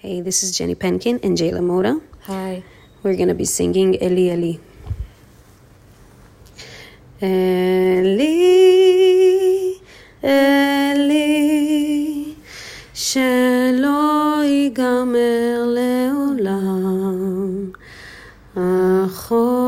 Hey, this is Jenny Penkin and J. Lamotta. Hi. We're gonna be singing Eli Eli. Eli, Eli, שלא ייגמר לעולם. אחור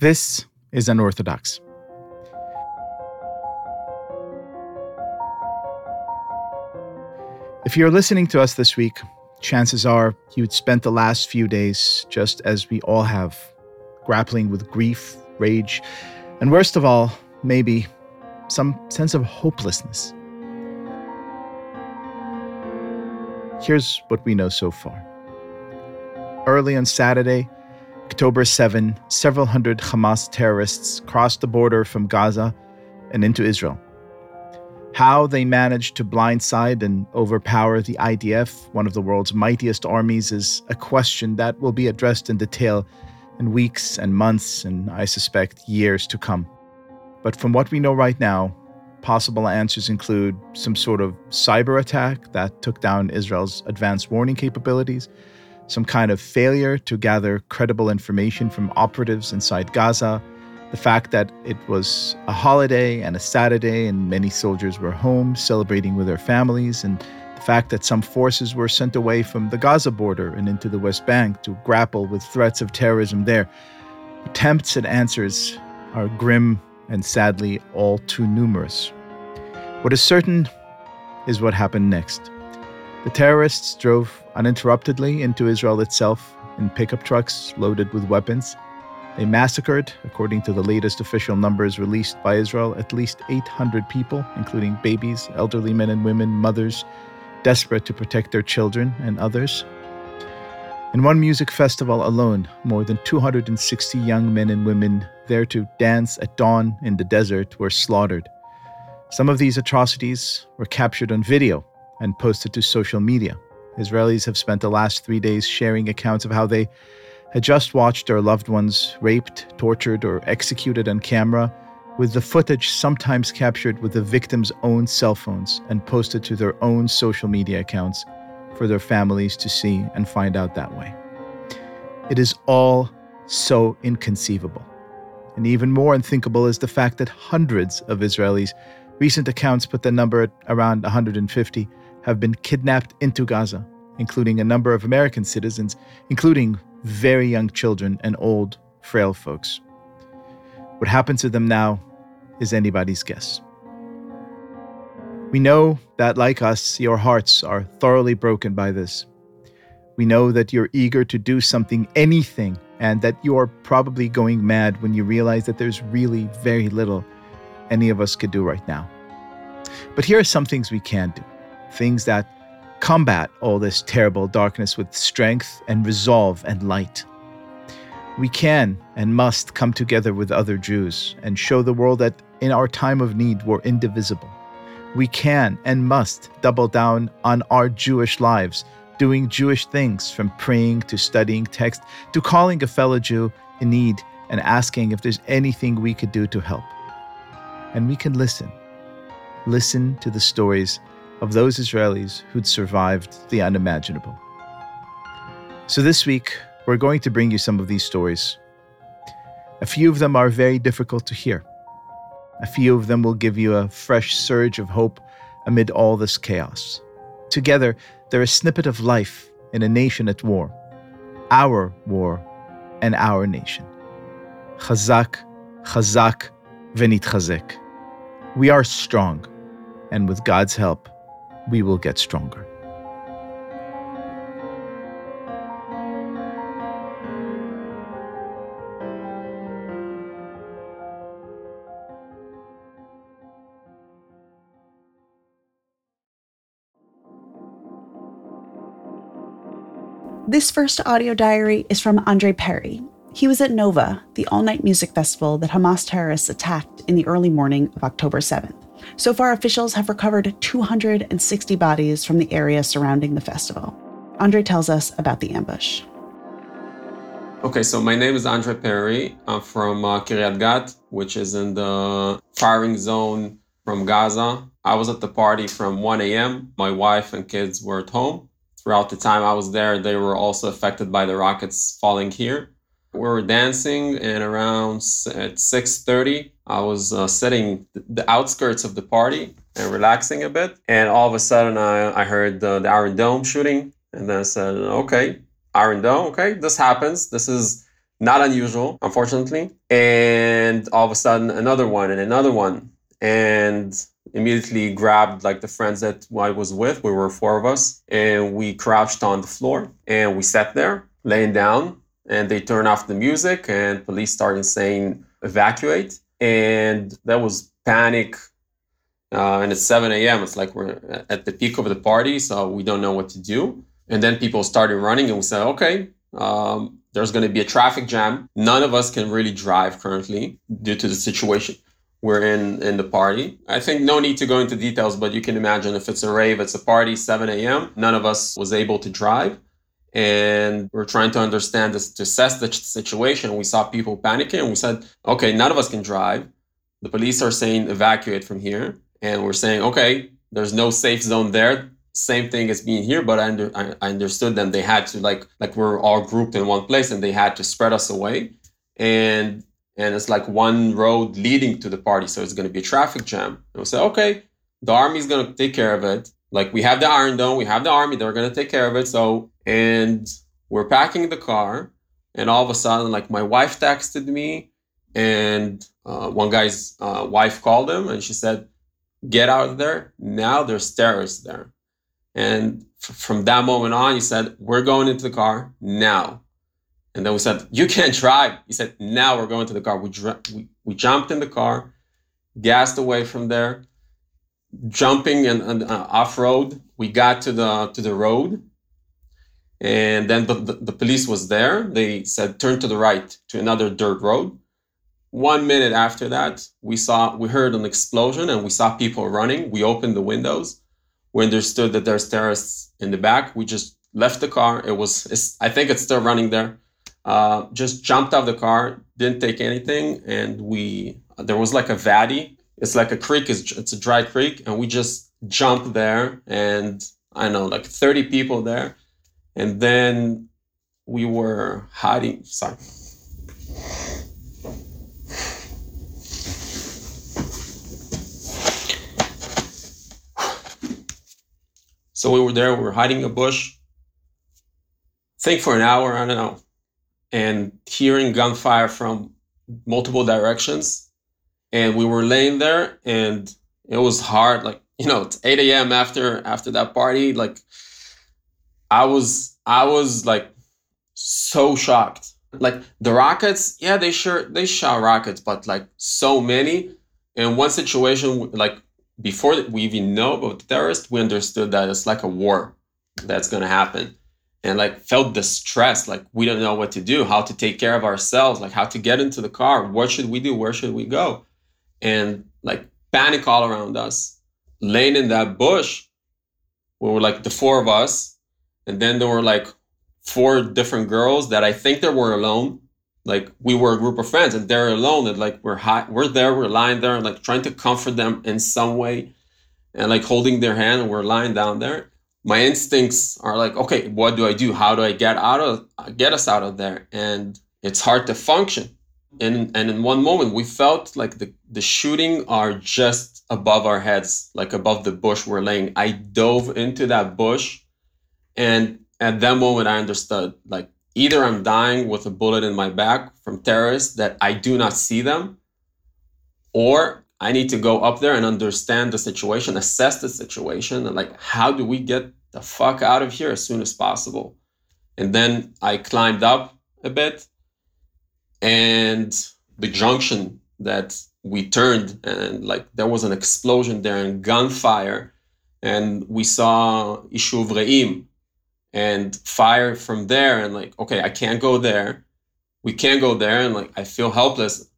This is unorthodox. If you're listening to us this week, chances are you'd spent the last few days, just as we all have, grappling with grief, rage, and worst of all, maybe some sense of hopelessness. Here's what we know so far. Early on Saturday, October 7, several hundred Hamas terrorists crossed the border from Gaza and into Israel. How they managed to blindside and overpower the IDF, one of the world's mightiest armies, is a question that will be addressed in detail in weeks and months, and I suspect years to come. But from what we know right now, possible answers include some sort of cyber attack that took down Israel's advanced warning capabilities, some kind of failure to gather credible information from operatives inside Gaza, the fact that it was a holiday and a Saturday and many soldiers were home celebrating with their families, and the fact that some forces were sent away from the Gaza border and into the West Bank to grapple with threats of terrorism there. Attempts at answers are grim and sadly all too numerous. What is certain is what happened next. The terrorists drove uninterruptedly into Israel itself in pickup trucks loaded with weapons. They massacred, according to the latest official numbers released by Israel, at least 800 people, including babies, elderly men and women, mothers, desperate to protect their children and others. In one music festival alone, more than 260 young men and women there to dance at dawn in the desert were slaughtered. Some of these atrocities were captured on video and posted to social media. Israelis have spent the last three days sharing accounts of how they had just watched their loved ones raped, tortured, or executed on camera, with the footage sometimes captured with the victims' own cell phones and posted to their own social media accounts for their families to see and find out that way. It is all so inconceivable. And even more unthinkable is the fact that hundreds of Israelis, recent accounts put the number at around 150, have been kidnapped into Gaza, including a number of American citizens, including very young children and old, frail folks. What happens to them now is anybody's guess. We know that, like us, your hearts are thoroughly broken by this. We know that you're eager to do something, anything, and that you are probably going mad when you realize that there's really very little any of us could do right now. But here are some things we can do things that combat all this terrible darkness with strength and resolve and light. We can and must come together with other Jews and show the world that in our time of need we're indivisible. We can and must double down on our Jewish lives, doing Jewish things from praying to studying text to calling a fellow Jew in need and asking if there's anything we could do to help. And we can listen. Listen to the stories of those Israelis who'd survived the unimaginable. So this week, we're going to bring you some of these stories. A few of them are very difficult to hear. A few of them will give you a fresh surge of hope amid all this chaos. Together, they're a snippet of life in a nation at war. Our war and our nation. Chazak, chazak, v'nitchazek. We are strong, and with God's help, we will get stronger. This first audio diary is from Andre Perry. He was at Nova, the all night music festival that Hamas terrorists attacked in the early morning of October 7th. So far, officials have recovered 260 bodies from the area surrounding the festival. Andre tells us about the ambush. Okay, so my name is Andre Perry. I'm from uh, Kiryat Gat, which is in the firing zone from Gaza. I was at the party from 1 a.m. My wife and kids were at home. Throughout the time I was there, they were also affected by the rockets falling here. We were dancing, and around at 6:30, I was uh, sitting the outskirts of the party and relaxing a bit. And all of a sudden, I, I heard the, the Iron Dome shooting, and then I said, "Okay, Iron Dome. Okay, this happens. This is not unusual, unfortunately. And all of a sudden, another one and another one, and immediately grabbed like the friends that I was with. We were four of us, and we crouched on the floor and we sat there, laying down. And they turned off the music, and police started saying evacuate. And that was panic. Uh, and it's 7 a.m. It's like we're at the peak of the party, so we don't know what to do. And then people started running, and we said, okay, um, there's going to be a traffic jam. None of us can really drive currently due to the situation we're in in the party. I think no need to go into details, but you can imagine if it's a rave, it's a party, 7 a.m. None of us was able to drive. And we're trying to understand this to assess the situation. We saw people panicking and we said, okay, none of us can drive. The police are saying evacuate from here. And we're saying, okay, there's no safe zone there same thing as being here, but I, under, I, I understood them. They had to like like we're all grouped in one place, and they had to spread us away, and and it's like one road leading to the party, so it's going to be a traffic jam. And we said, okay, the army's going to take care of it. Like we have the Iron Dome, we have the army, they're to take care of it. So and we're packing the car, and all of a sudden, like my wife texted me, and uh, one guy's uh, wife called him, and she said, "Get out of there now! There's terrorists there." And f- from that moment on, he said, We're going into the car now. And then we said, You can't drive. He said, Now we're going to the car. We, dr- we, we jumped in the car, gassed away from there, jumping and, and uh, off road. We got to the to the road, and then the, the, the police was there. They said, Turn to the right to another dirt road. One minute after that, we saw we heard an explosion and we saw people running. We opened the windows we understood that there's terrorists in the back. We just left the car. It was, I think it's still running there. Uh, just jumped out of the car, didn't take anything, and we there was like a valley. It's like a creek. It's, it's a dry creek, and we just jumped there, and I know like 30 people there, and then we were hiding. Sorry. So we were there, we were hiding in a bush, think for an hour, I don't know, and hearing gunfire from multiple directions. And we were laying there and it was hard. Like, you know, it's 8 a.m. after after that party. Like I was I was like so shocked. Like the rockets, yeah, they sure they shot rockets, but like so many. In one situation, like before we even know about the terrorist, we understood that it's like a war that's to happen and like felt the stress like we don't know what to do how to take care of ourselves like how to get into the car what should we do where should we go and like panic all around us. Laying in that bush we were like the four of us and then there were like four different girls that i think they were alone. Like we were a group of friends and they're alone and like we're high, we're there we're lying there and like trying to comfort them in some way and like holding their hand and we're lying down there. My instincts are like okay what do i do? How do i get out of get us out of there? And it's hard to function and and in one moment we felt like the the shooting are just above our heads like above the bush we're laying i dove into that bush and at that moment i understood like either I'm dying with a bullet in my back from terrorists that I do not see them, or I need to go up there and understand the situation, assess the situation, and like, how do we get the fuck out of here as soon as possible? And then I climbed up a bit, and the junction that we turned, and like there was an explosion there and gunfire, and we saw Ishuv Re'im, and fire from there. And like, okay, I can't go there. We can't go there. And like, I feel helpless.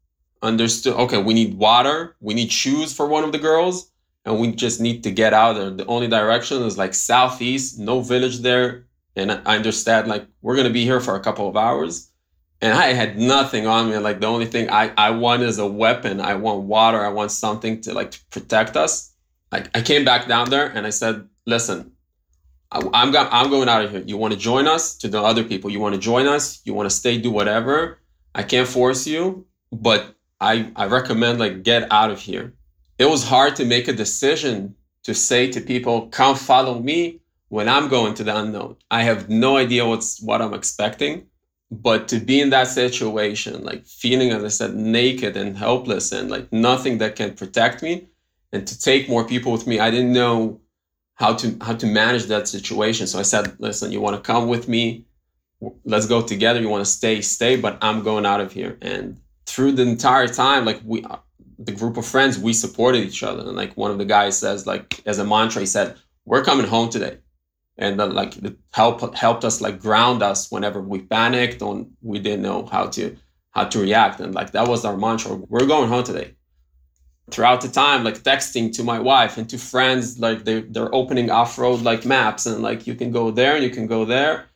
Understood. Okay, we need water. We need shoes for one of the girls. And we just need to get out there. The only direction is like southeast, no village there. And I understand like we're gonna be here for a couple of hours. And I had nothing on me. Like the only thing I, I want is a weapon. I want water. I want something to like to protect us. Like I came back down there and I said, listen, I, I'm I'm going out of here. You want to join us? To the other people, you want to join us? You want to stay? Do whatever. I can't force you, but I I recommend like get out of here. It was hard to make a decision to say to people, come follow me when I'm going to the unknown. I have no idea what's what I'm expecting. But to be in that situation, like feeling, as I said, naked and helpless and like nothing that can protect me, and to take more people with me, I didn't know how to how to manage that situation. So I said, listen, you want to come with me? Let's go together. You want to stay, stay, but I'm going out of here. And through the entire time, like we uh, the group of friends, we supported each other. And like one of the guys says, like as a mantra, he said, "We're coming home today," and then like it helped us like ground us whenever we panicked on we didn't know how to how to react. And like that was our mantra: "We're going home today." Throughout the time, like texting to my wife and to friends, like they they're opening off road like maps and like you can go there and you can go there,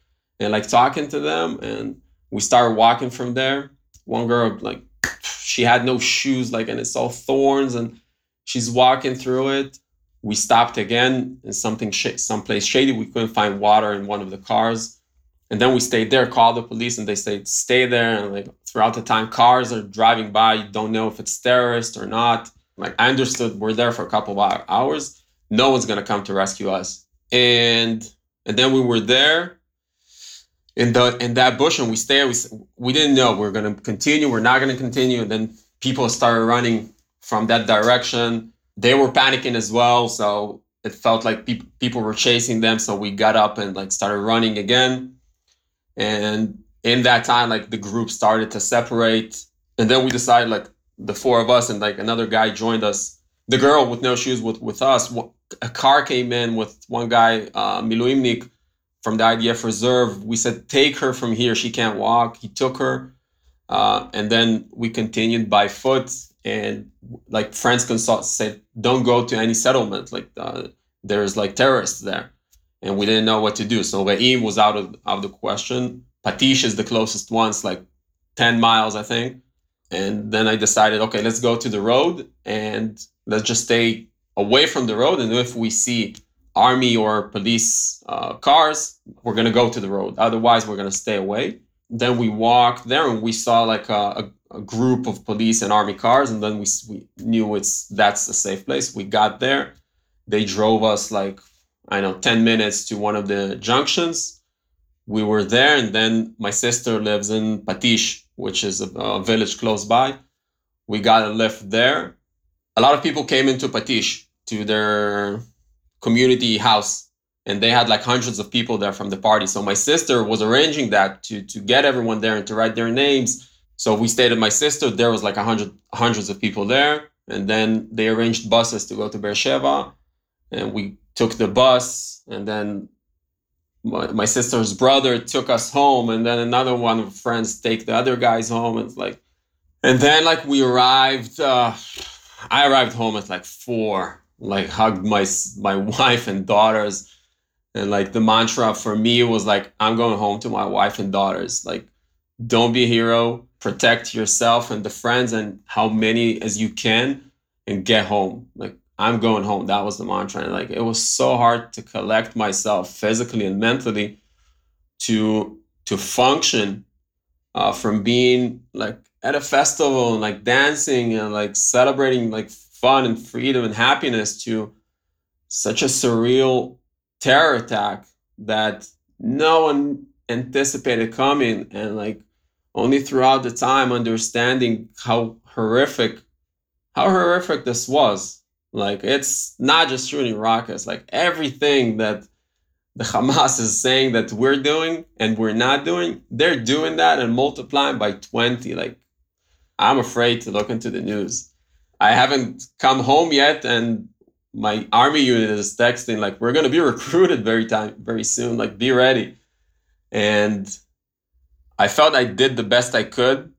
and like talking to them. And we started walking from there. One girl like she had no shoes, like, and it's all thorns, and she's walking through it. We stopped again in something, sh- someplace shady. We couldn't find water in one of the cars, and then we stayed there. Called the police, and they said stay there. And like throughout the time, cars are driving by. You don't know if it's terrorist or not. Like I understood, we're there for a couple of hours. No one's gonna come to rescue us, and and then we were there in the in that bush and we stayed we, we didn't know we going to continue we're not going to continue and then people started running from that direction they were panicking as well so it felt like pe- people were chasing them so we got up and like started running again and in that time like the group started to separate and then we decided like the four of us and like another guy joined us the girl with no shoes with with us a car came in with one guy uh miluimnik from the IDF reserve. We said, take her from here. She can't walk. He took her. Uh, and then we continued by foot. And like friends consult said, don't go to any settlement. Like uh, there's like terrorists there. And we didn't know what to do. So Re'im was out of, out of the question. Patish is the closest one. It's like 10 miles, I think. And then I decided, okay, let's go to the road and let's just stay away from the road. And if we see army or police uh, cars, we're gonna go to the road. Otherwise, we're gonna stay away. Then we walked there and we saw like a, a group of police and army cars, and then we, we knew it's that's a safe place. We got there. They drove us like I know ten minutes to one of the junctions. We were there, and then my sister lives in Patish, which is a, a village close by. We got a lift there. A lot of people came into Patish to their community house and they had like hundreds of people there from the party so my sister was arranging that to to get everyone there and to write their names so we stayed at my sister there was like a hundred hundreds of people there and then they arranged buses to go to Beersheba and we took the bus and then my, my sister's brother took us home and then another one of friends take the other guys home and like and then like we arrived uh i arrived home at like four like hugged my my wife and daughters and like the mantra for me was like i'm going home to my wife and daughters. Like don't be a hero protect yourself and the friends and how many as you can and get home. Like i'm going home. That was the mantra. And like it was so hard to collect myself physically and mentally to to function uh, from being like at a festival and like dancing and like celebrating like fun and freedom and happiness to such a surreal terror attack that no one anticipated coming. And like only throughout the time understanding how horrific how horrific this was. Like it's not just shooting rockets like everything that the hamas is saying that we're doing and we're not doing they're doing that and multiplying by 20 like i'm afraid to look into the news. I haven't come home yet, and my army unit is texting like we're gonna be recruited very time very soon. Like be ready. And i felt i did the best i could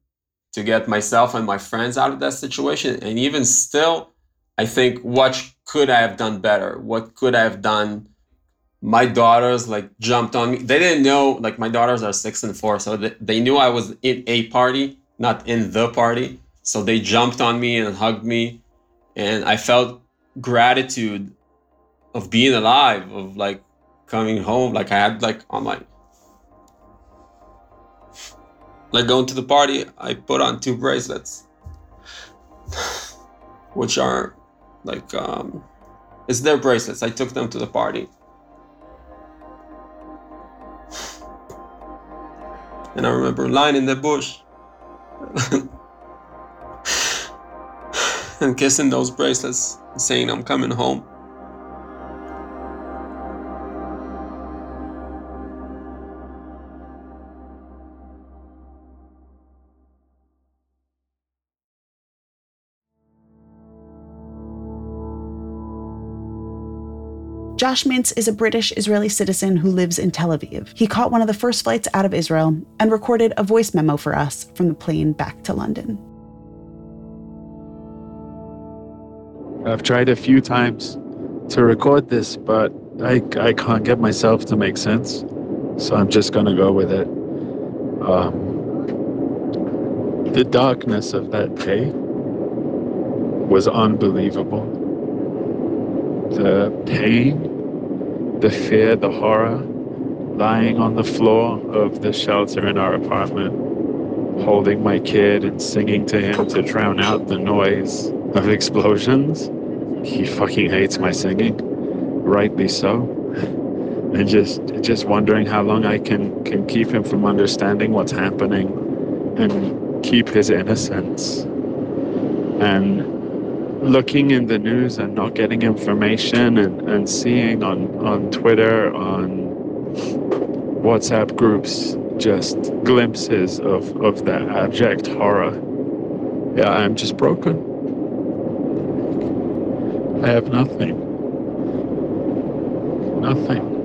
to get myself and my friends out of that situation. And even still i think what could i have done better? What could i have done? My daughters like jumped on me. They didn't know like my daughters are six and four so they, knew i was in a party not in the party. So they jumped on me and hugged me. And i felt gratitude of being alive, of like coming home. Like I had like on my like going to the party, I put on two bracelets, which are like um, it's their bracelets. I took them to the party. And I remember lying in the bush and kissing those bracelets saying I'm coming home. Josh Mintz is a British Israeli citizen who lives in Tel Aviv. He caught one of the first flights out of Israel and recorded a voice memo for us from the plane back to London. I've tried a few times to record this, but I, I can't get myself to make sense. So I'm just going to go with it. Um, the darkness of that day was unbelievable. The pain, the fear, the horror, lying on the floor of the shelter in our apartment, holding my kid and singing to him to drown out the noise of explosions. He fucking hates my singing, rightly so. And just just wondering how long I can can keep him from understanding what's happening and keep his innocence. And looking in the news and not getting information and, and seeing on, on Twitter, on WhatsApp groups, just glimpses of, of that abject horror. Yeah, I'm just broken. I have nothing. Nothing.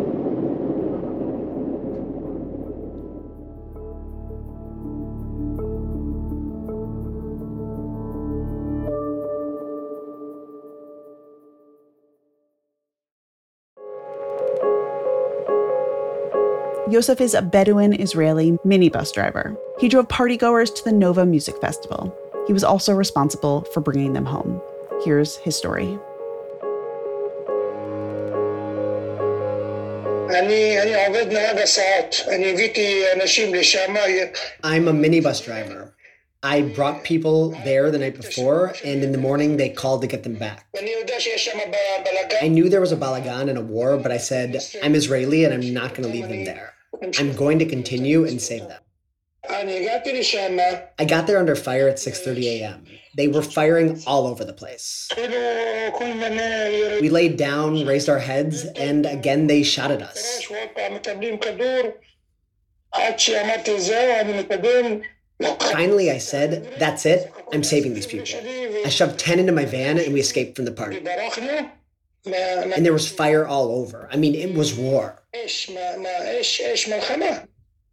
Yosef is a Bedouin Israeli minibus driver. He drove partygoers to the Nova Music Festival. He was also responsible for bringing them home. Here's his story. I'm a minibus driver. I brought people there the night before, and in the morning they called to get them back. I knew there was a balagan and a war, but I said, I'm Israeli and I'm not going to leave them there. I'm going to continue and save them. I got there under fire at 6:30 a.m. They were firing all over the place. We laid down, raised our heads, and again they shot at us. Finally, I said, That's it, I'm saving these people. I shoved 10 into my van and we escaped from the party and there was fire all over. I mean, it was war.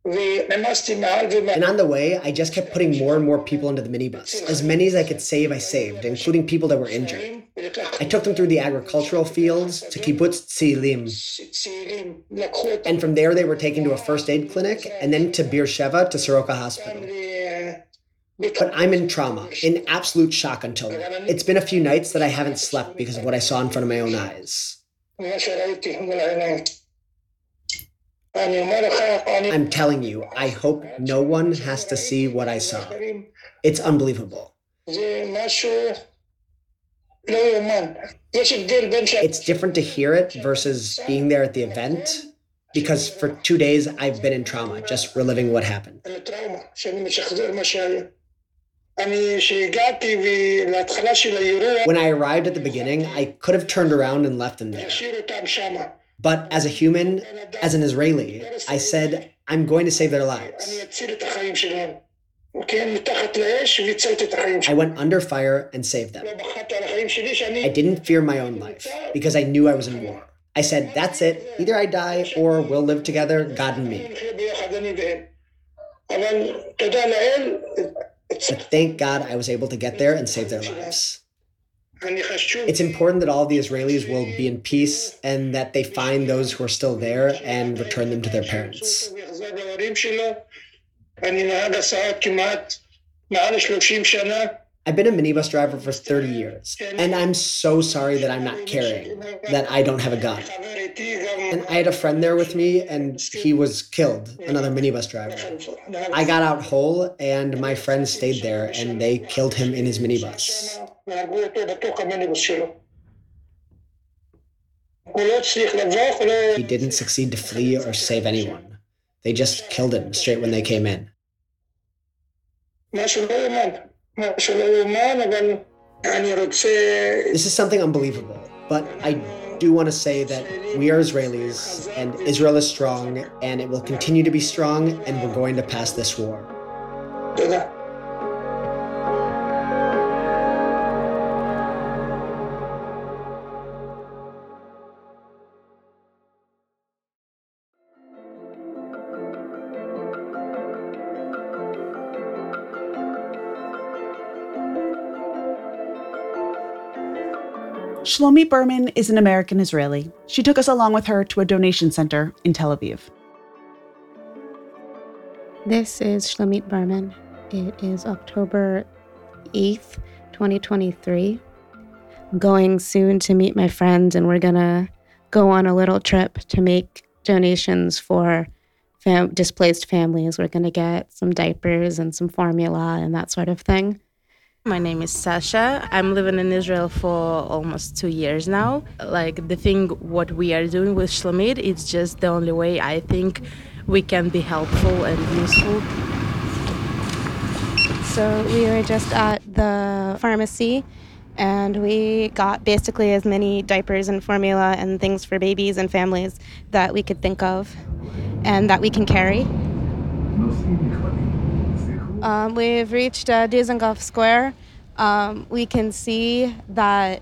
And on the way, I just kept putting more and more people into the minibus. As many as I could save, I saved, including people that were injured. I took them through the agricultural fields to Kibbutz Tzilim. And from there, they were taken to a first aid clinic and then to Beersheba to Soroka Hospital. But I'm in trauma, in absolute shock until now. It's been a few nights that I haven't slept because of what I saw in front of my own eyes. I'm telling you, I hope no one has to see what I saw. It's unbelievable. It's different to hear it versus being there at the event because for two days I've been in trauma, just reliving what happened. When I arrived at the beginning, I could have turned around and left them there. But as a human, as an Israeli, I said, I'm going to save their lives. I went under fire and saved them. I didn't fear my own life because I knew I was in war. I said, That's it. Either I die or we'll live together, God and me. But thank God I was able to get there and save their lives. It's important that all the Israelis will be in peace and that they find those who are still there and return them to their parents. I've been a minibus driver for 30 years, and I'm so sorry that I'm not carrying, that I don't have a gun. And I had a friend there with me, and he was killed, another minibus driver. I got out whole, and my friend stayed there, and they killed him in his minibus. He didn't succeed to flee or save anyone. They just killed him straight when they came in. This is something unbelievable, but I do want to say that we are Israelis, and Israel is strong, and it will continue to be strong, and we're going to pass this war. Shlomit Berman is an American Israeli. She took us along with her to a donation center in Tel Aviv. This is Shlomit Berman. It is October 8th, 2023. I'm going soon to meet my friends, and we're going to go on a little trip to make donations for fam- displaced families. We're going to get some diapers and some formula and that sort of thing. My name is Sasha. I'm living in Israel for almost two years now. Like the thing, what we are doing with Shlomit, it's just the only way I think we can be helpful and useful. So we were just at the pharmacy and we got basically as many diapers and formula and things for babies and families that we could think of and that we can carry. Um, we've reached uh, Dizengoff Square. Um, we can see that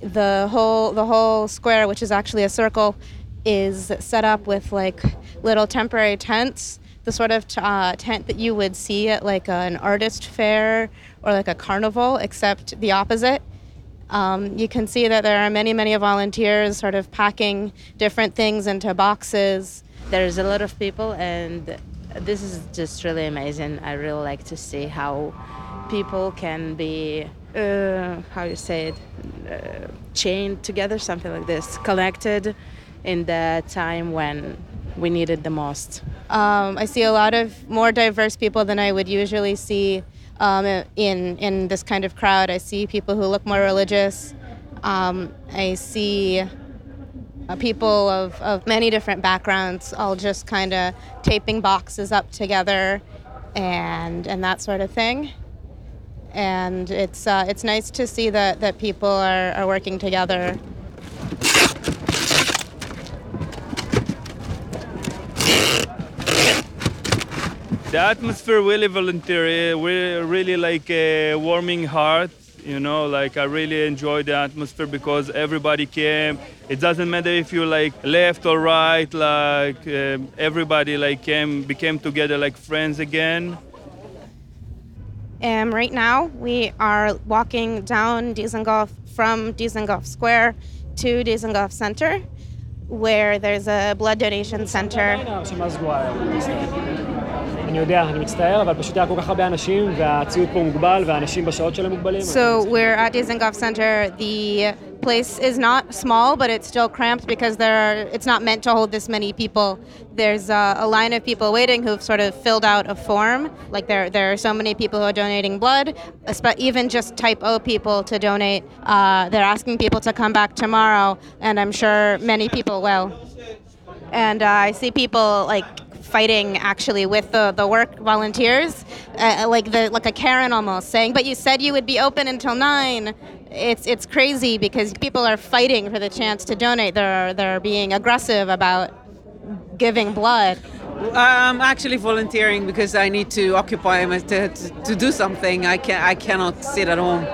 the whole the whole square, which is actually a circle, is set up with like little temporary tents. The sort of uh, tent that you would see at like an artist fair or like a carnival, except the opposite. Um, you can see that there are many, many volunteers sort of packing different things into boxes. There's a lot of people, and this is just really amazing. I really like to see how people can be, uh, how you say it, uh, chained together, something like this, connected in the time when we need it the most. Um, I see a lot of more diverse people than I would usually see um, in in this kind of crowd. I see people who look more religious. Um, I see uh, people of, of many different backgrounds, all just kind of taping boxes up together, and and that sort of thing. And it's uh, it's nice to see that that people are, are working together. The atmosphere really volunteer, we really like a warming heart. You know, like I really enjoy the atmosphere because everybody came. It doesn't matter if you like left or right. Like uh, everybody like came, became together like friends again. And right now we are walking down Dizengoff from Dizengoff Square to Dizengoff Center, where there's a blood donation center. So we're at Dizengoff Center. The place is not small, but it's still cramped because there are, it's not meant to hold this many people. There's a, a line of people waiting who've sort of filled out a form. Like there, there are so many people who are donating blood, even just type O people to donate. Uh, they're asking people to come back tomorrow, and I'm sure many people will. And uh, I see people like fighting actually with the, the work volunteers, uh, like the like a Karen almost saying, "But you said you would be open until nine. It's it's crazy because people are fighting for the chance to donate. They're they're being aggressive about giving blood. I'm actually volunteering because I need to occupy my to, to, to do something. I can I cannot sit at home.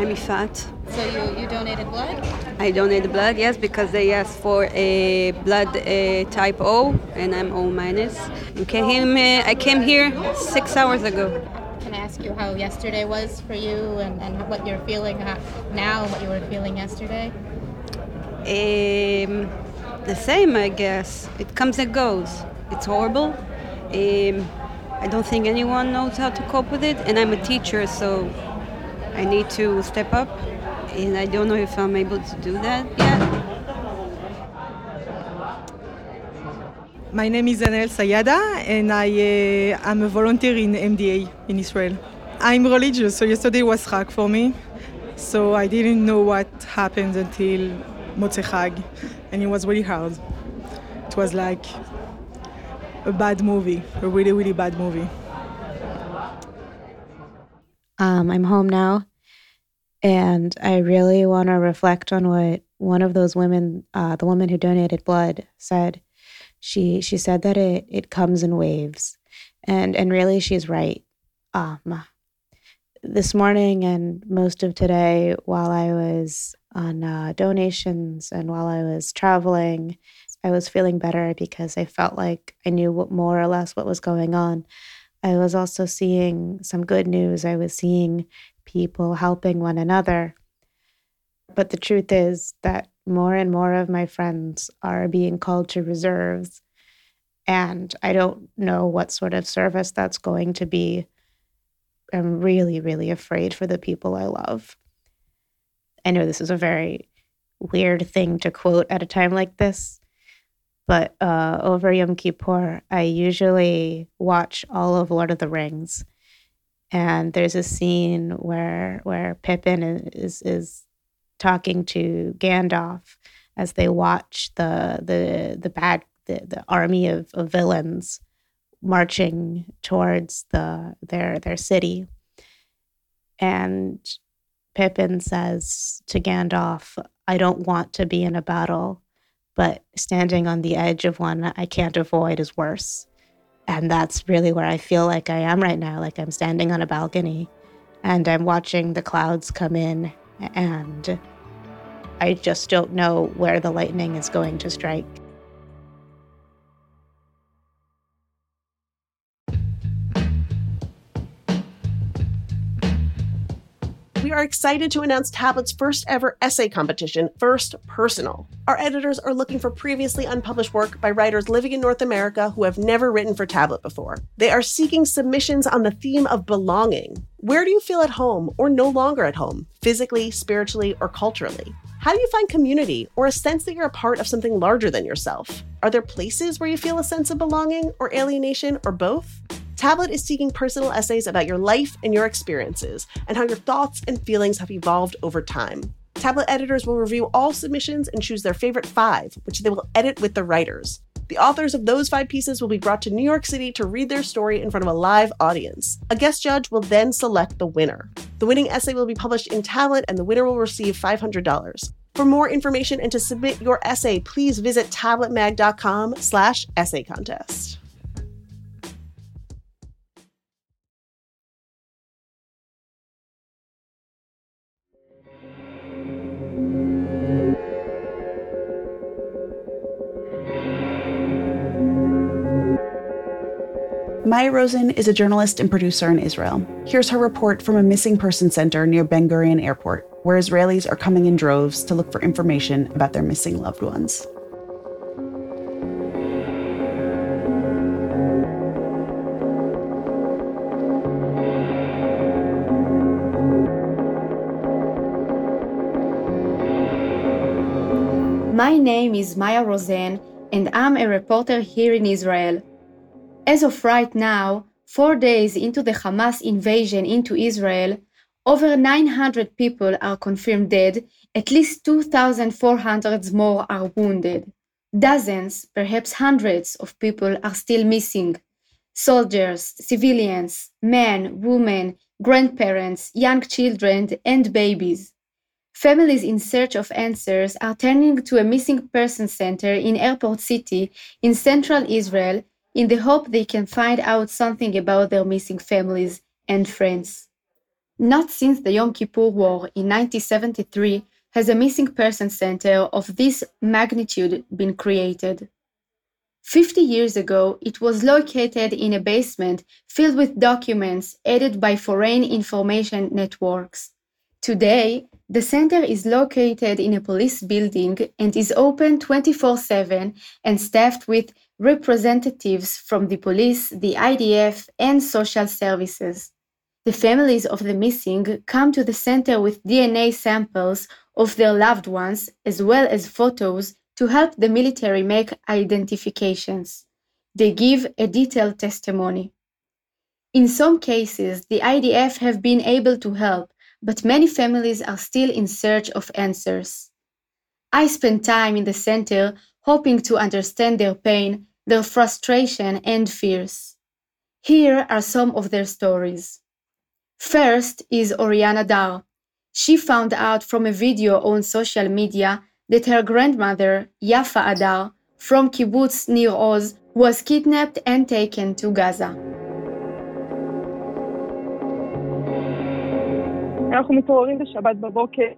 I'm Ifat. So you, you donated blood? I donated blood, yes, because they asked for a blood uh, type O, and I'm O minus. I came, uh, I came here six hours ago. Can I ask you how yesterday was for you and, and what you're feeling now and what you were feeling yesterday? Um, the same, I guess. It comes and goes. It's horrible. Um, I don't think anyone knows how to cope with it, and I'm a teacher, so I need to step up, and I don't know if I'm able to do that yet. My name is Anel Sayada, and I uh, am a volunteer in MDA in Israel. I'm religious, so yesterday was Chag for me, so I didn't know what happened until Motzei Chag, and it was really hard. It was like a bad movie, a really, really bad movie. Um, I'm home now, and I really want to reflect on what one of those women, uh, the woman who donated blood, said. She she said that it it comes in waves, and and really she's right. Um, this morning and most of today, while I was on uh, donations and while I was traveling, I was feeling better because I felt like I knew what, more or less what was going on. I was also seeing some good news. I was seeing people helping one another. But the truth is that more and more of my friends are being called to reserves. And I don't know what sort of service that's going to be. I'm really, really afraid for the people I love. I know this is a very weird thing to quote at a time like this, but uh, over Yom Kippur, I usually watch all of Lord of the Rings, and there's a scene where where Pippin is is talking to Gandalf as they watch the the the bad the, the army of, of villains marching towards the their their city, and Pippin says to Gandalf, I don't want to be in a battle, but standing on the edge of one I can't avoid is worse. And that's really where I feel like I am right now. Like I'm standing on a balcony and I'm watching the clouds come in, and I just don't know where the lightning is going to strike. We are excited to announce Tablet's first ever essay competition, First Personal. Our editors are looking for previously unpublished work by writers living in North America who have never written for Tablet before. They are seeking submissions on the theme of belonging. Where do you feel at home or no longer at home, physically, spiritually, or culturally? How do you find community or a sense that you're a part of something larger than yourself? Are there places where you feel a sense of belonging or alienation or both? Tablet is seeking personal essays about your life and your experiences and how your thoughts and feelings have evolved over time. Tablet editors will review all submissions and choose their favorite five, which they will edit with the writers. The authors of those five pieces will be brought to New York City to read their story in front of a live audience. A guest judge will then select the winner. The winning essay will be published in Tablet and the winner will receive $500. For more information and to submit your essay, please visit tabletmag.com slash essay contest. Maya Rosen is a journalist and producer in Israel. Here's her report from a missing person center near Ben Gurion Airport, where Israelis are coming in droves to look for information about their missing loved ones. My name is Maya Rosen, and I'm a reporter here in Israel. As of right now, four days into the Hamas invasion into Israel, over 900 people are confirmed dead, at least 2,400 more are wounded. Dozens, perhaps hundreds of people are still missing. Soldiers, civilians, men, women, grandparents, young children, and babies. families in search of answers are turning to a missing person center in Airport City in central Israel in the hope they can find out something about their missing families and friends. Not since the Yom Kippur War in 1973 has a missing person center of this magnitude been created. 50 years ago, it was located in a basement filled with documents aided by foreign information networks. Today, the center is located in a police building and is open 24 7 and staffed with representatives from the police, the IDF, and social services. The families of the missing come to the center with DNA samples of their loved ones as well as photos to help the military make identifications. They give a detailed testimony. In some cases, the IDF have been able to help, but many families are still in search of answers. I spent time in the center hoping to understand their pain, their frustration, and fears. Here are some of their stories. First is Oriana Dar. She found out from a video on social media that her grandmother, Yafa Adar, from kibbutz Nir Oz, was kidnapped and taken to Gaza.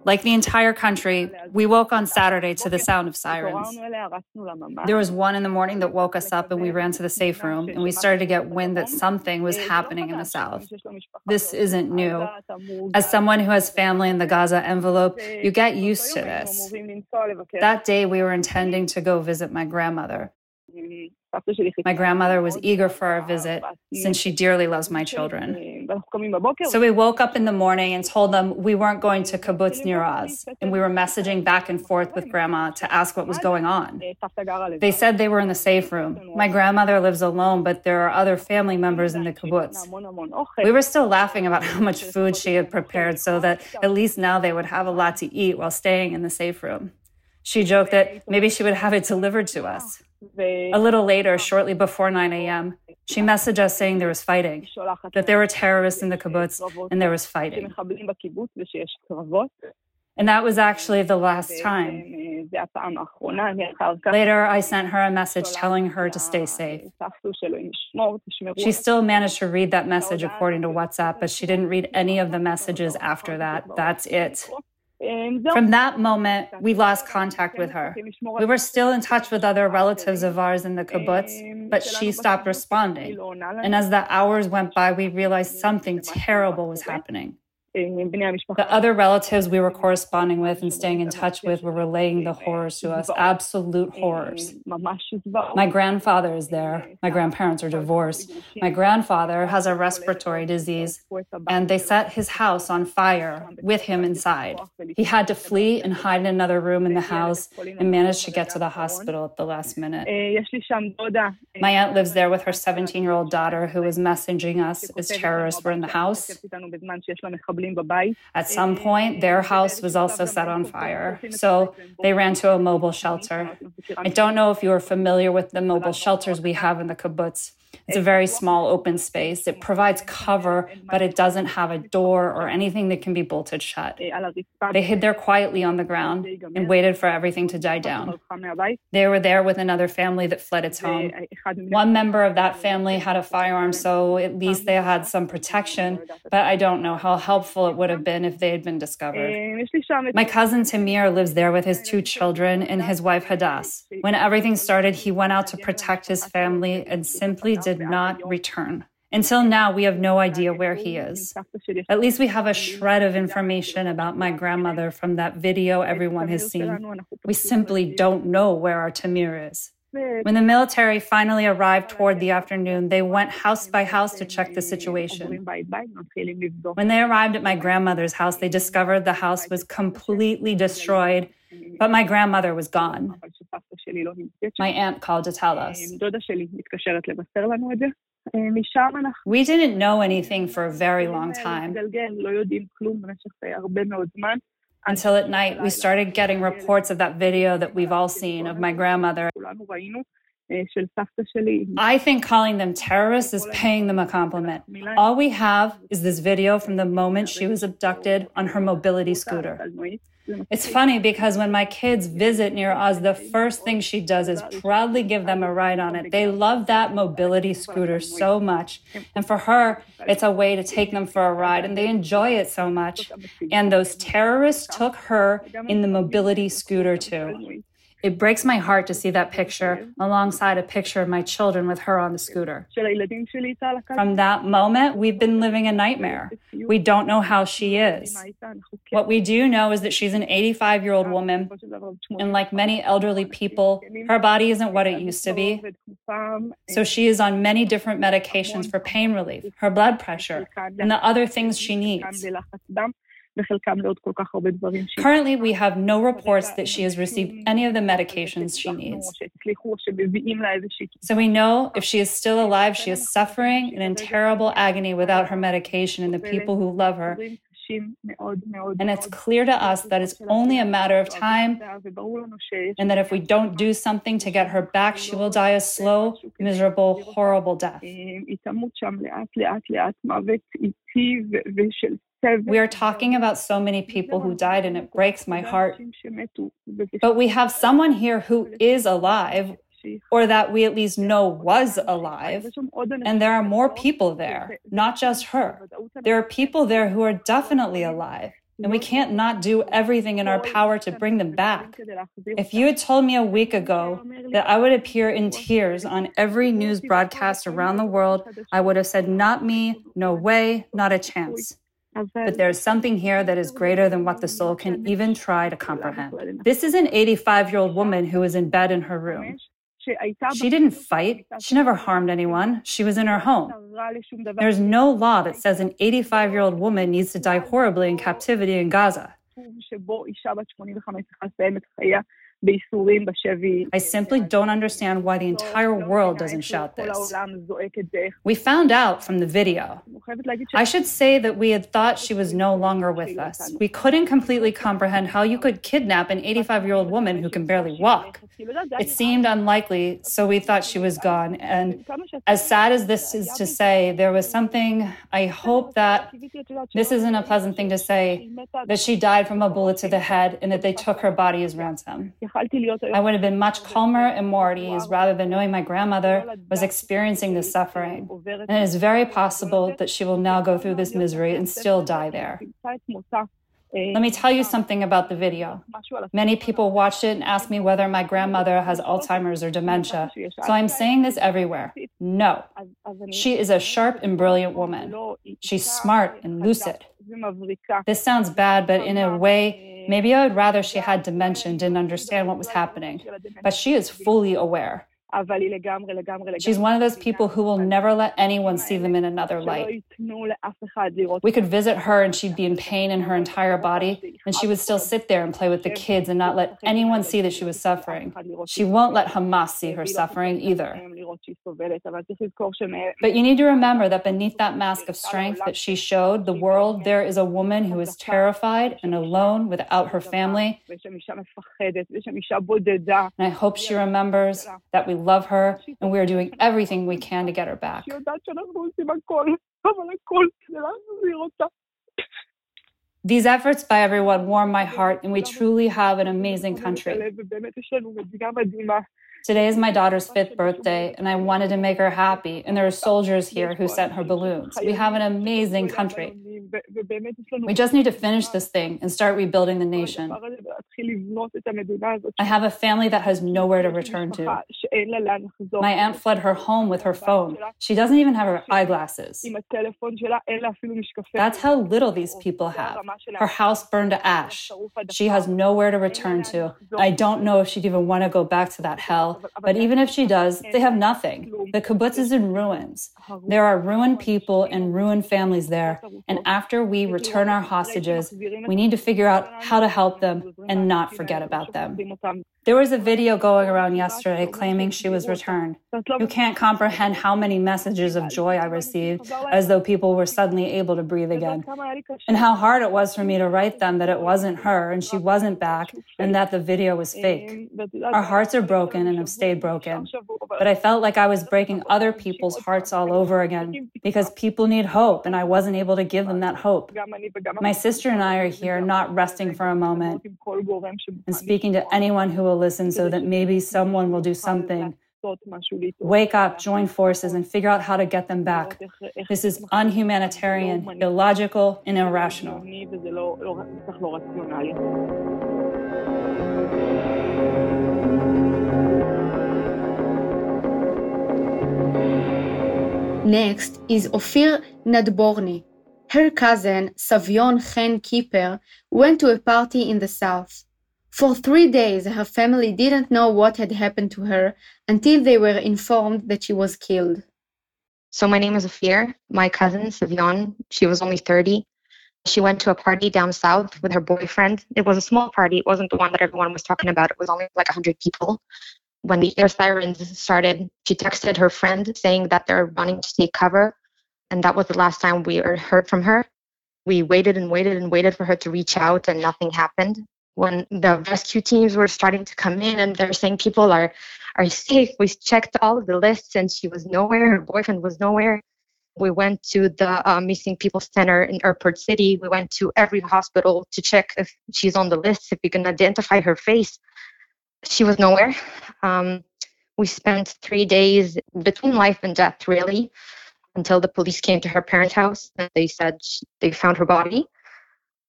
Like the entire country, we woke on Saturday to the sound of sirens. There was one in the morning that woke us up and we ran to the safe room and we started to get wind that something was happening in the south. This isn't new. As someone who has family in the Gaza envelope, you get used to this. That day we were intending to go visit my grandmother. My grandmother was eager for our visit since she dearly loves my children. So we woke up in the morning and told them we weren't going to kibbutz Nir Oz, and we were messaging back and forth with grandma to ask what was going on. They said they were in the safe room. My grandmother lives alone, but there are other family members in the kibbutz. We were still laughing about how much food she had prepared so that at least now they would have a lot to eat while staying in the safe room. She joked that maybe she would have it delivered to us. A little later, shortly before 9 a.m., she messaged us saying there was fighting, that there were terrorists in the kibbutz and there was fighting. And that was actually the last time. Later, I sent her a message telling her to stay safe. She still managed to read that message according to WhatsApp, but she didn't read any of the messages after that. That's it. From that moment, we lost contact with her. We were still in touch with other relatives of ours in the kibbutz, but she stopped responding. And as the hours went by, we realized something terrible was happening. The other relatives we were corresponding with and staying in touch with were relaying the horrors to us absolute horrors. My grandfather is there. My grandparents are divorced. My grandfather has a respiratory disease, and they set his house on fire with him inside. He had to flee and hide in another room in the house and managed to get to the hospital at the last minute. My aunt lives there with her 17 year old daughter who was messaging us as terrorists were in the house. At some point, their house was also set on fire, so they ran to a mobile shelter. I don't know if you are familiar with the mobile shelters we have in the kibbutz. It's a very small open space. It provides cover, but it doesn't have a door or anything that can be bolted shut. They hid there quietly on the ground and waited for everything to die down. They were there with another family that fled its home. One member of that family had a firearm, so at least they had some protection, but I don't know how helpful it would have been if they had been discovered. My cousin Tamir lives there with his two children and his wife Hadass. When everything started, he went out to protect his family and simply did not return. Until now, we have no idea where he is. At least we have a shred of information about my grandmother from that video everyone has seen. We simply don't know where our Tamir is. When the military finally arrived toward the afternoon, they went house by house to check the situation. When they arrived at my grandmother's house, they discovered the house was completely destroyed, but my grandmother was gone. My aunt called to tell us. We didn't know anything for a very long time. Until at night, we started getting reports of that video that we've all seen of my grandmother. I think calling them terrorists is paying them a compliment. All we have is this video from the moment she was abducted on her mobility scooter. It's funny because when my kids visit Nir Oz, the first thing she does is proudly give them a ride on it. They love that mobility scooter so much. And for her, it's a way to take them for a ride, and they enjoy it so much. And those terrorists took her in the mobility scooter too. It breaks my heart to see that picture alongside a picture of my children with her on the scooter. From that moment, we've been living a nightmare. We don't know how she is. What we do know is that she's an 85 year old woman, and like many elderly people, her body isn't what it used to be. So she is on many different medications for pain relief, her blood pressure, and the other things she needs. Currently, we have no reports that she has received any of the medications she needs. So we know if she is still alive, she is suffering and in terrible agony without her medication and the people who love her. And it's clear to us that it's only a matter of time, and that if we don't do something to get her back, she will die a slow, miserable, horrible death. We are talking about so many people who died, and it breaks my heart. But we have someone here who is alive, or that we at least know was alive. And there are more people there, not just her. There are people there who are definitely alive. And we can't not do everything in our power to bring them back. If you had told me a week ago that I would appear in tears on every news broadcast around the world, I would have said, Not me, no way, not a chance. But there's something here that is greater than what the soul can even try to comprehend. This is an 85 year old woman who is in bed in her room. She didn't fight. She never harmed anyone. She was in her home. There's no law that says an 85 year old woman needs to die horribly in captivity in Gaza. I simply don't understand why the entire world doesn't shout this. We found out from the video. I should say that we had thought she was no longer with us. We couldn't completely comprehend how you could kidnap an 85 year old woman who can barely walk. It seemed unlikely, so we thought she was gone. And as sad as this is to say, there was something, I hope that this isn't a pleasant thing to say, that she died from a bullet to the head and that they took her body as ransom. I would have been much calmer and more at ease rather than knowing my grandmother was experiencing this suffering. And it is very possible that she will now go through this misery and still die there. Let me tell you something about the video. Many people watched it and asked me whether my grandmother has Alzheimer's or dementia. So I'm saying this everywhere. No. She is a sharp and brilliant woman. She's smart and lucid. This sounds bad, but in a way, maybe I would rather she had dementia and didn't understand what was happening. But she is fully aware. She's one of those people who will never let anyone see them in another light. We could visit her and she'd be in pain in her entire body, and she would still sit there and play with the kids and not let anyone see that she was suffering. She won't let Hamas see her suffering either. But you need to remember that beneath that mask of strength that she showed the world, there is a woman who is terrified and alone without her family. And I hope she remembers that we love her and we are doing everything we can to get her back. These efforts by everyone warm my heart, and we truly have an amazing country. Today is my daughter's fifth birthday, and I wanted to make her happy. And there are soldiers here who sent her balloons. We have an amazing country. We just need to finish this thing and start rebuilding the nation. I have a family that has nowhere to return to. My aunt fled her home with her phone. She doesn't even have her eyeglasses. That's how little these people have. Her house burned to ash. She has nowhere to return to. I don't know if she'd even want to go back to that hell, but even if she does, they have nothing. The kibbutz is in ruins. There are ruined people and ruined families there. And after we return our hostages, we need to figure out how to help them and not forget about them. There was a video going around yesterday claiming she was returned. You can't comprehend how many messages of joy I received, as though people were suddenly able to breathe again. And how hard it was for me to write them that it wasn't her and she wasn't back and that the video was fake. Our hearts are broken and have stayed broken. But I felt like I was breaking other people's hearts all over again because people need hope and I wasn't able to give them that hope. My sister and I are here not resting for a moment and speaking to anyone who will listen so that maybe someone will do something. Wake up, join forces, and figure out how to get them back. This is unhumanitarian, illogical, and irrational. Next is Ofir Nadborny. Her cousin, Savion Chen Keeper, went to a party in the south. For three days, her family didn't know what had happened to her until they were informed that she was killed. So my name is Afir. My cousin, Savion, she was only 30. She went to a party down south with her boyfriend. It was a small party. It wasn't the one that everyone was talking about. It was only like 100 people. When the air sirens started, she texted her friend saying that they're running to take cover. And that was the last time we heard from her. We waited and waited and waited for her to reach out, and nothing happened. When the rescue teams were starting to come in and they're saying people are, are safe, we checked all of the lists and she was nowhere. Her boyfriend was nowhere. We went to the uh, Missing People Center in Airport City. We went to every hospital to check if she's on the list, if we can identify her face. She was nowhere. Um, we spent three days between life and death, really, until the police came to her parents' house and they said she, they found her body.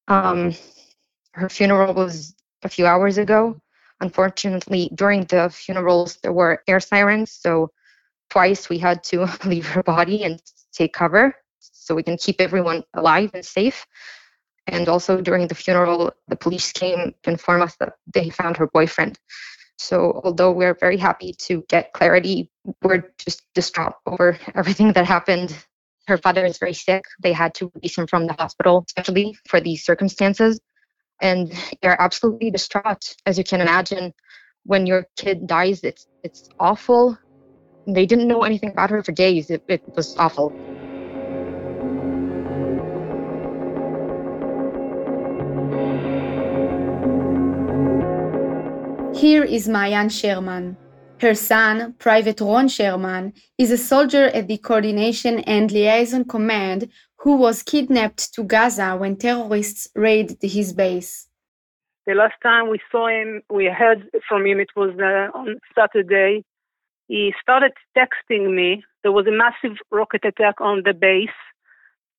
Um, her funeral was a few hours ago. Unfortunately, during the funerals, there were air sirens, so twice we had to leave her body and take cover so we can keep everyone alive and safe. And also during the funeral, the police came to inform us that they found her boyfriend. So although we're very happy to get clarity, we're just distraught over everything that happened. Her father is very sick. They had to release him from the hospital, especially for these circumstances. And they're absolutely distraught, as you can imagine. When your kid dies, it's it's awful. They didn't know anything about her for days. It, it was awful. Here is Mayan Sherman. Her son, Private Ron Sherman, is a soldier at the Coordination and Liaison Command who was kidnapped to Gaza when terrorists raided his base. The last time we saw him, we heard from him, it was uh, on Saturday. He started texting me. There was a massive rocket attack on the base.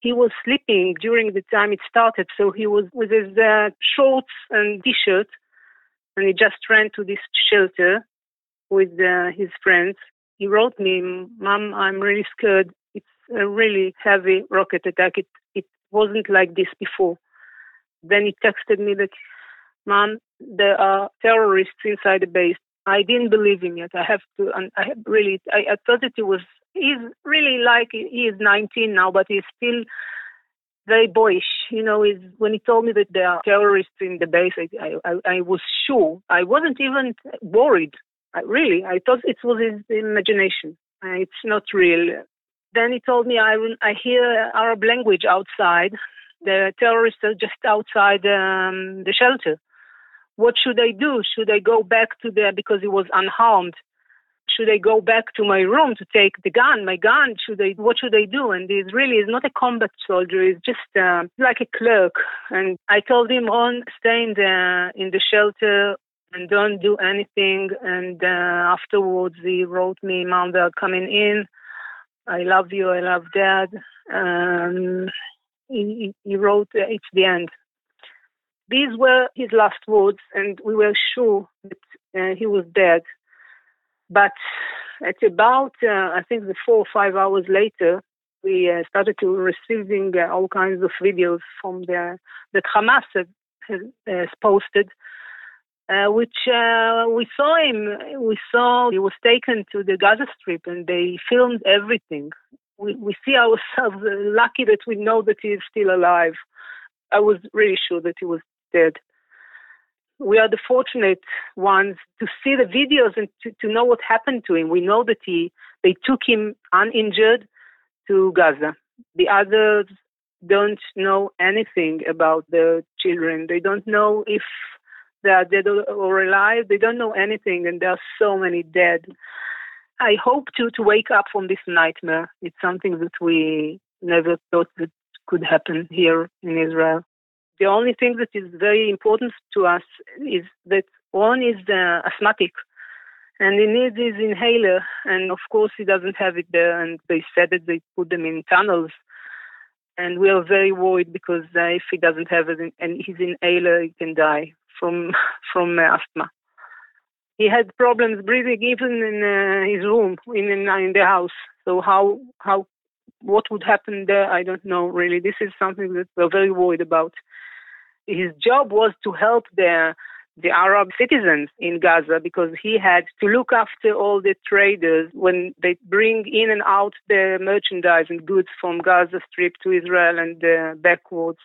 He was sleeping during the time it started, so he was with his uh, shorts and t shirt and he just ran to this shelter with uh, his friends. He wrote me, "Mom, I'm really scared. A really heavy rocket attack. It it wasn't like this before." Then he texted me that, "Mom, there are terrorists inside the base." I didn't believe him yet. I have to, and I really, I, I thought that he was. He's really like he is 19 now, but he's still very boyish. You know, is when he told me that there are terrorists in the base, I, I, I was sure. I wasn't even worried. I, really, I thought it was his imagination. It's not real. Then he told me, I, I hear Arab language outside. The terrorists are just outside um, the shelter. What should I do? Should I go back to there because he was unharmed? should I go back to my room to take the gun, my gun? Should I, what should I do? And he's really is not a combat soldier. He's just uh, like a clerk. And I told him, on stay in the, in the shelter and don't do anything. And uh, afterwards, he wrote me, Mom, they're coming in. I love you. I love dad. Um, he, he wrote, uh, it's the end. These were his last words, and we were sure that uh, he was dead. But at about, uh, I think, the four or five hours later, we uh, started to receiving uh, all kinds of videos from the that Hamas has, has posted, uh, which uh, we saw him. We saw he was taken to the Gaza Strip, and they filmed everything. We we see ourselves lucky that we know that he is still alive. I was really sure that he was dead. we are the fortunate ones to see the videos and to, to know what happened to him. We know that he they took him uninjured to Gaza. The others don't know anything about the children. They don't know if are dead or alive. They don't know anything, and there are so many dead. I hope to to wake up from this nightmare. It's something that we never thought that could happen here in Israel. The only thing that is very important to us is that one is the asthmatic, and he needs his inhaler, and of course he doesn't have it there. And they said that they put them in tunnels, and we are very worried because uh, if he doesn't have it and his inhaler, he can die from from uh, asthma. He had problems breathing even in uh, his room in, in the house. So how how what would happen there? I don't know really. This is something that we're very worried about. His job was to help the the Arab citizens in Gaza because he had to look after all the traders when they bring in and out the merchandise and goods from Gaza Strip to Israel and uh, backwards.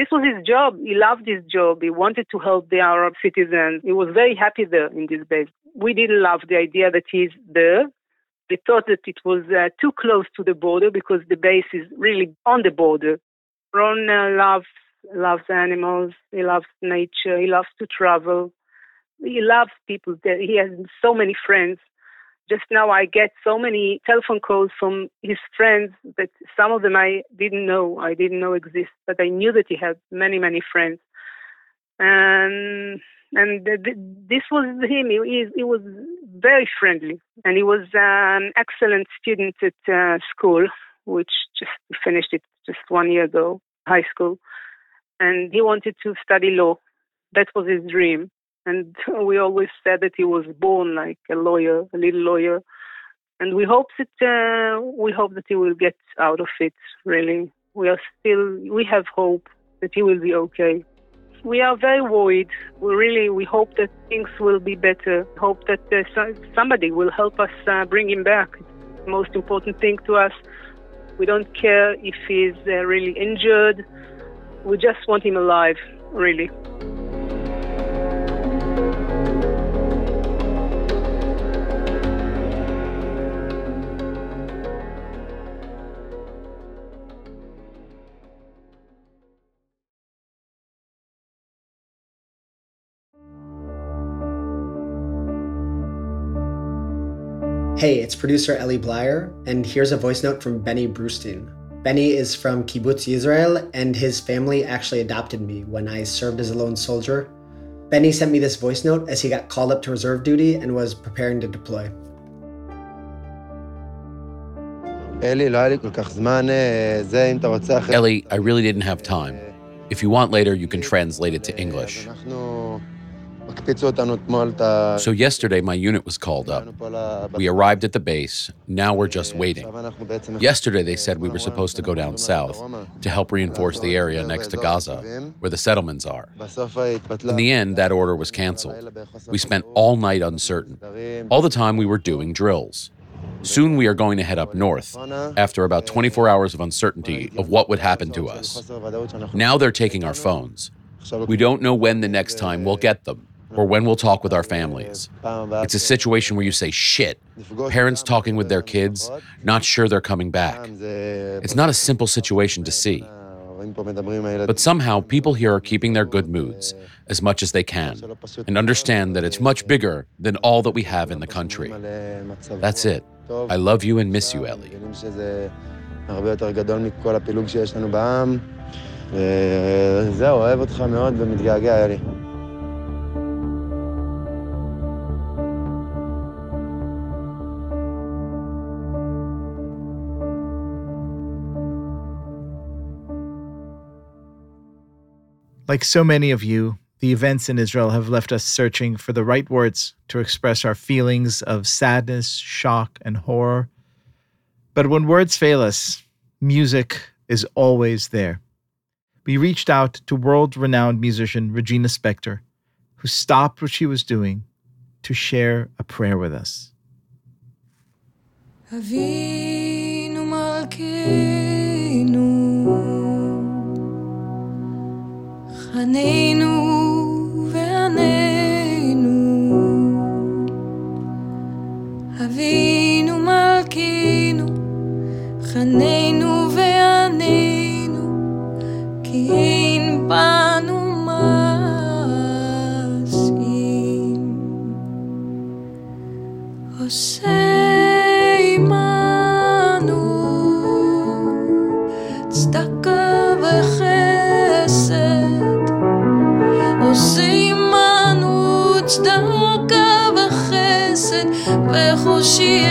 This was his job. He loved his job. He wanted to help the Arab citizens. He was very happy there in this base. We didn't love the idea that he's there. We thought that it was uh, too close to the border because the base is really on the border. Ron uh, loves loves animals. He loves nature. He loves to travel. He loves people. He has so many friends. Just now, I get so many telephone calls from his friends that some of them I didn't know. I didn't know exist, but I knew that he had many, many friends. And and this was him. He, he was very friendly, and he was an excellent student at uh, school, which just finished it just one year ago, high school and he wanted to study law. That was his dream. And we always said that he was born like a lawyer, a little lawyer. And we hope that uh, we hope that he will get out of it. Really, we are still we have hope that he will be okay. We are very worried. We really we hope that things will be better. Hope that uh, somebody will help us uh, bring him back. Most important thing to us. We don't care if he's uh, really injured we just want him alive, really. Hey, it's producer Ellie Blyer, and here's a voice note from Benny Brustein. Benny is from Kibbutz Yizrael, and his family actually adopted me when I served as a lone soldier. Benny sent me this voice note as he got called up to reserve duty and was preparing to deploy. Ellie, I really didn't have time. If you want later, you can translate it to English. So yesterday, my unit was called up. We arrived at the base. Now we're just waiting. Yesterday, they said we were supposed to go down south to help reinforce the area next to Gaza, where the settlements are. In the end, that order was canceled. We spent all night uncertain. All the time, we were doing drills. Soon we are going to head up north after about 24 hours of uncertainty of what would happen to us. Now they're taking our phones. We don't know when the next time we'll get them or when we'll talk with our families. It's a situation where you say, shit, parents talking with their kids, not sure they're coming back. It's not a simple situation to see. But somehow people here are keeping their good moods as much as they can and understand that it's much bigger than all that we have in the country. That's it. I love you and miss you, Ellie. וזהו, אוהב אותך מאוד ומתגעגע, אלי. Like so many of you, the events in Israel have left us searching for the right words to express our feelings of sadness, shock, and horror. But when words fail us, music is always there. We reached out to world renowned musician Regina Spektor, who stopped what she was doing to share a prayer with us. פנינו וענינו, אבינו מלכינו, חנינו به خوشی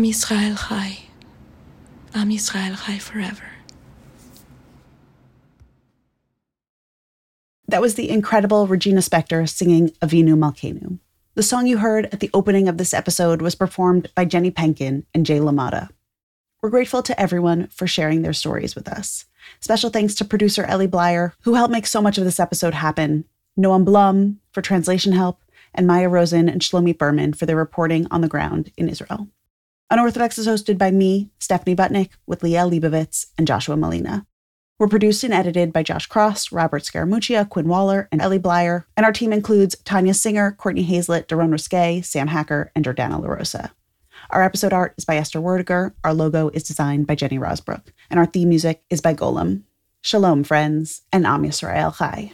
Am Yisrael Chai. Am Yisrael Chai forever. That was the incredible Regina Spektor singing Avinu Malkeinu. The song you heard at the opening of this episode was performed by Jenny Penkin and J. Lamotta. We're grateful to everyone for sharing their stories with us. Special thanks to producer Ellie Blyer, who helped make so much of this episode happen, Noam Blum for translation help, and Maya Rosen and Shlomit Berman for their reporting on the ground in Israel. Unorthodox is hosted by me, Stephanie Butnick, with Liel Leibovitz and Joshua Malina. We're produced and edited by Josh Cross, Robert Scaramuccia, Quinn Waller, and Ellie Blyer, and our team includes Tanya Singer, Courtney Hazlett, Daron Risque, Sam Hacker, and Jordana LaRosa. Our episode art is by Esther Werdiger, our logo is designed by Jenny Rosbrook, and our theme music is by Golem. Shalom, friends, and Am Yisrael Chai.